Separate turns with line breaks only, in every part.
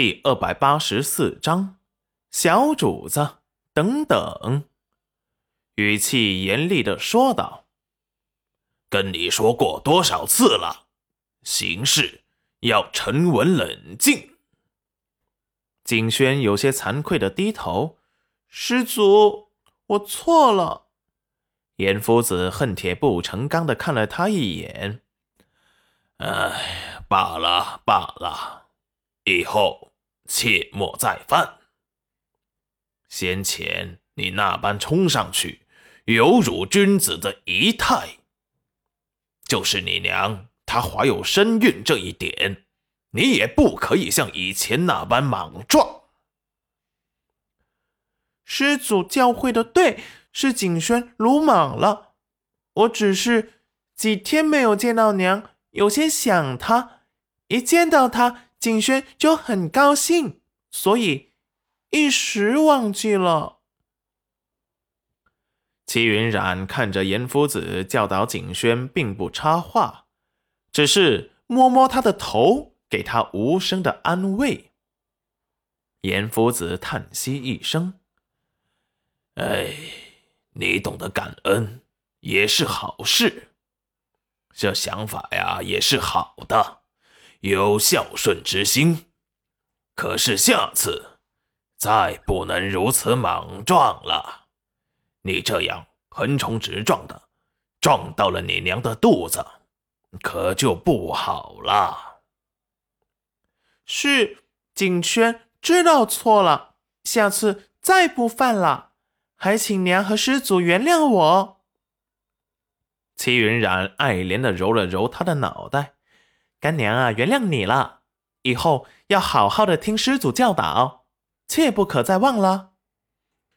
第二百八十四章，小主子，等等。语气严厉的说道：“
跟你说过多少次了，行事要沉稳冷静。”
景轩有些惭愧的低头：“师祖，我错了。”严夫子恨铁不成钢的看了他一眼：“
哎，罢了罢了。”以后切莫再犯。先前你那般冲上去，有辱君子的仪态。就是你娘她怀有身孕这一点，你也不可以像以前那般莽撞。
师祖教诲的对，是景轩鲁莽了。我只是几天没有见到娘，有些想她，一见到她。景轩就很高兴，所以一时忘记了。
齐云冉看着严夫子教导景轩，并不插话，只是摸摸他的头，给他无声的安慰。严夫子叹息一声：“
哎，你懂得感恩也是好事，这想法呀也是好的。”有孝顺之心，可是下次再不能如此莽撞了。你这样横冲直撞的，撞到了你娘的肚子，可就不好了。
是景轩知道错了，下次再不犯了，还请娘和师祖原谅我。
齐云冉爱怜的揉了揉他的脑袋。干娘啊，原谅你了，以后要好好的听师祖教导，切不可再忘了。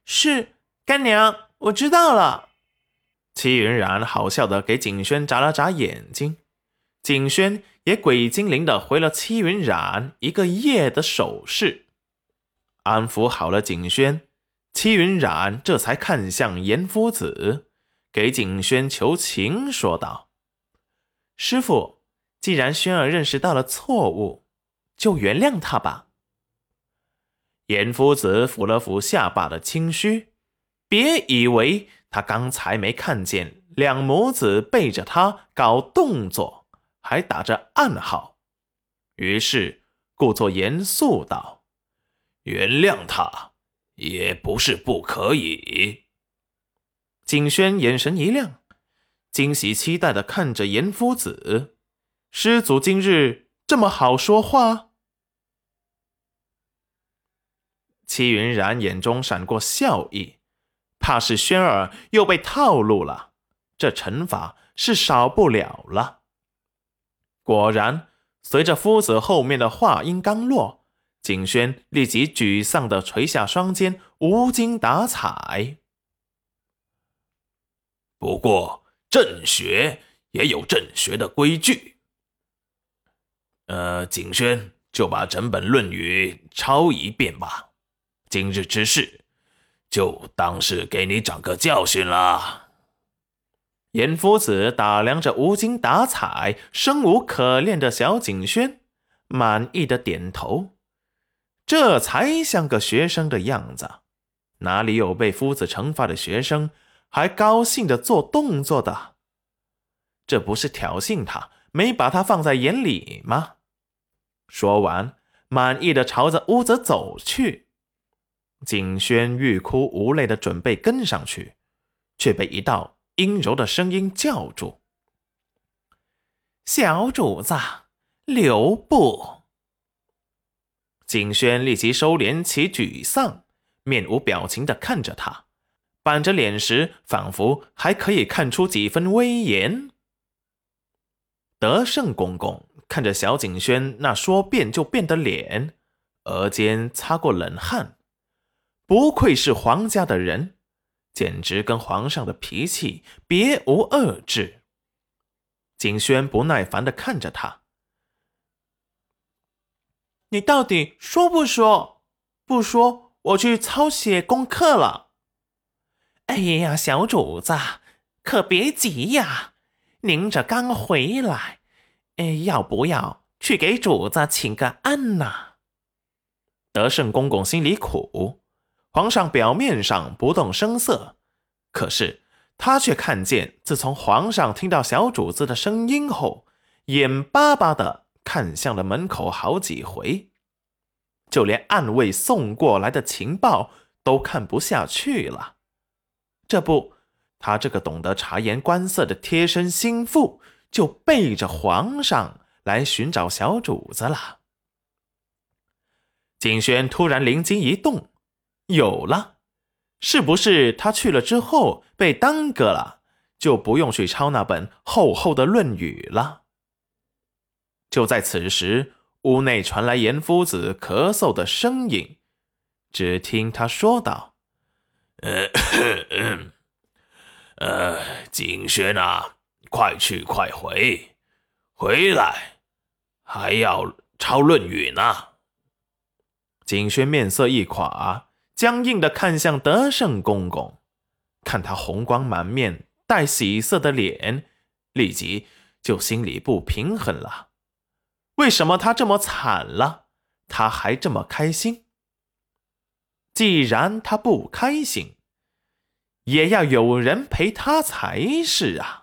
是干娘，我知道了。
戚云然好笑的给景轩眨了眨眼睛，景轩也鬼精灵的回了戚云染一个夜的手势，安抚好了景轩，戚云染这才看向严夫子，给景轩求情，说道：“师傅。”既然轩儿认识到了错误，就原谅他吧。严夫子抚了抚下巴的清虚，别以为他刚才没看见两母子背着他搞动作，还打着暗号，于是故作严肃道：“
原谅他也不是不可以。”
景轩眼神一亮，惊喜期待的看着严夫子。师祖今日这么好说话？戚云然眼中闪过笑意，怕是轩儿又被套路了，这惩罚是少不了了。果然，随着夫子后面的话音刚落，景轩立即沮丧的垂下双肩，无精打采。
不过，正学也有正学的规矩。呃，景轩就把整本《论语》抄一遍吧。今日之事，就当是给你长个教训了。
严夫子打量着无精打采、生无可恋的小景轩，满意的点头。这才像个学生的样子，哪里有被夫子惩罚的学生还高兴的做动作的？这不是挑衅他，没把他放在眼里吗？说完，满意的朝着屋子走去。景轩欲哭无泪的准备跟上去，却被一道阴柔的声音叫住：“小主子，留步！”景轩立即收敛起沮丧，面无表情的看着他，板着脸时，仿佛还可以看出几分威严。德胜公公。看着小景轩那说变就变的脸，额间擦过冷汗。不愧是皇家的人，简直跟皇上的脾气别无二致。景轩不耐烦的看着他：“
你到底说不说？不说，我去抄写功课了。”
哎呀，小主子，可别急呀，您这刚回来。哎，要不要去给主子请个安呐？
德胜公公心里苦。皇上表面上不动声色，可是他却看见，自从皇上听到小主子的声音后，眼巴巴的看向了门口好几回，就连暗卫送过来的情报都看不下去了。这不，他这个懂得察言观色的贴身心腹，就背着皇上来寻找小主子了。景轩突然灵机一动。有了，是不是他去了之后被耽搁了，就不用去抄那本厚厚的《论语》了？就在此时，屋内传来严夫子咳嗽的声音，只听他说道：“
呃，呃，景轩啊，快去快回，回来还要抄《论语》呢。”
景轩面色一垮。僵硬的看向德胜公公，看他红光满面、带喜色的脸，立即就心里不平衡了。为什么他这么惨了，他还这么开心？既然他不开心，也要有人陪他才是啊。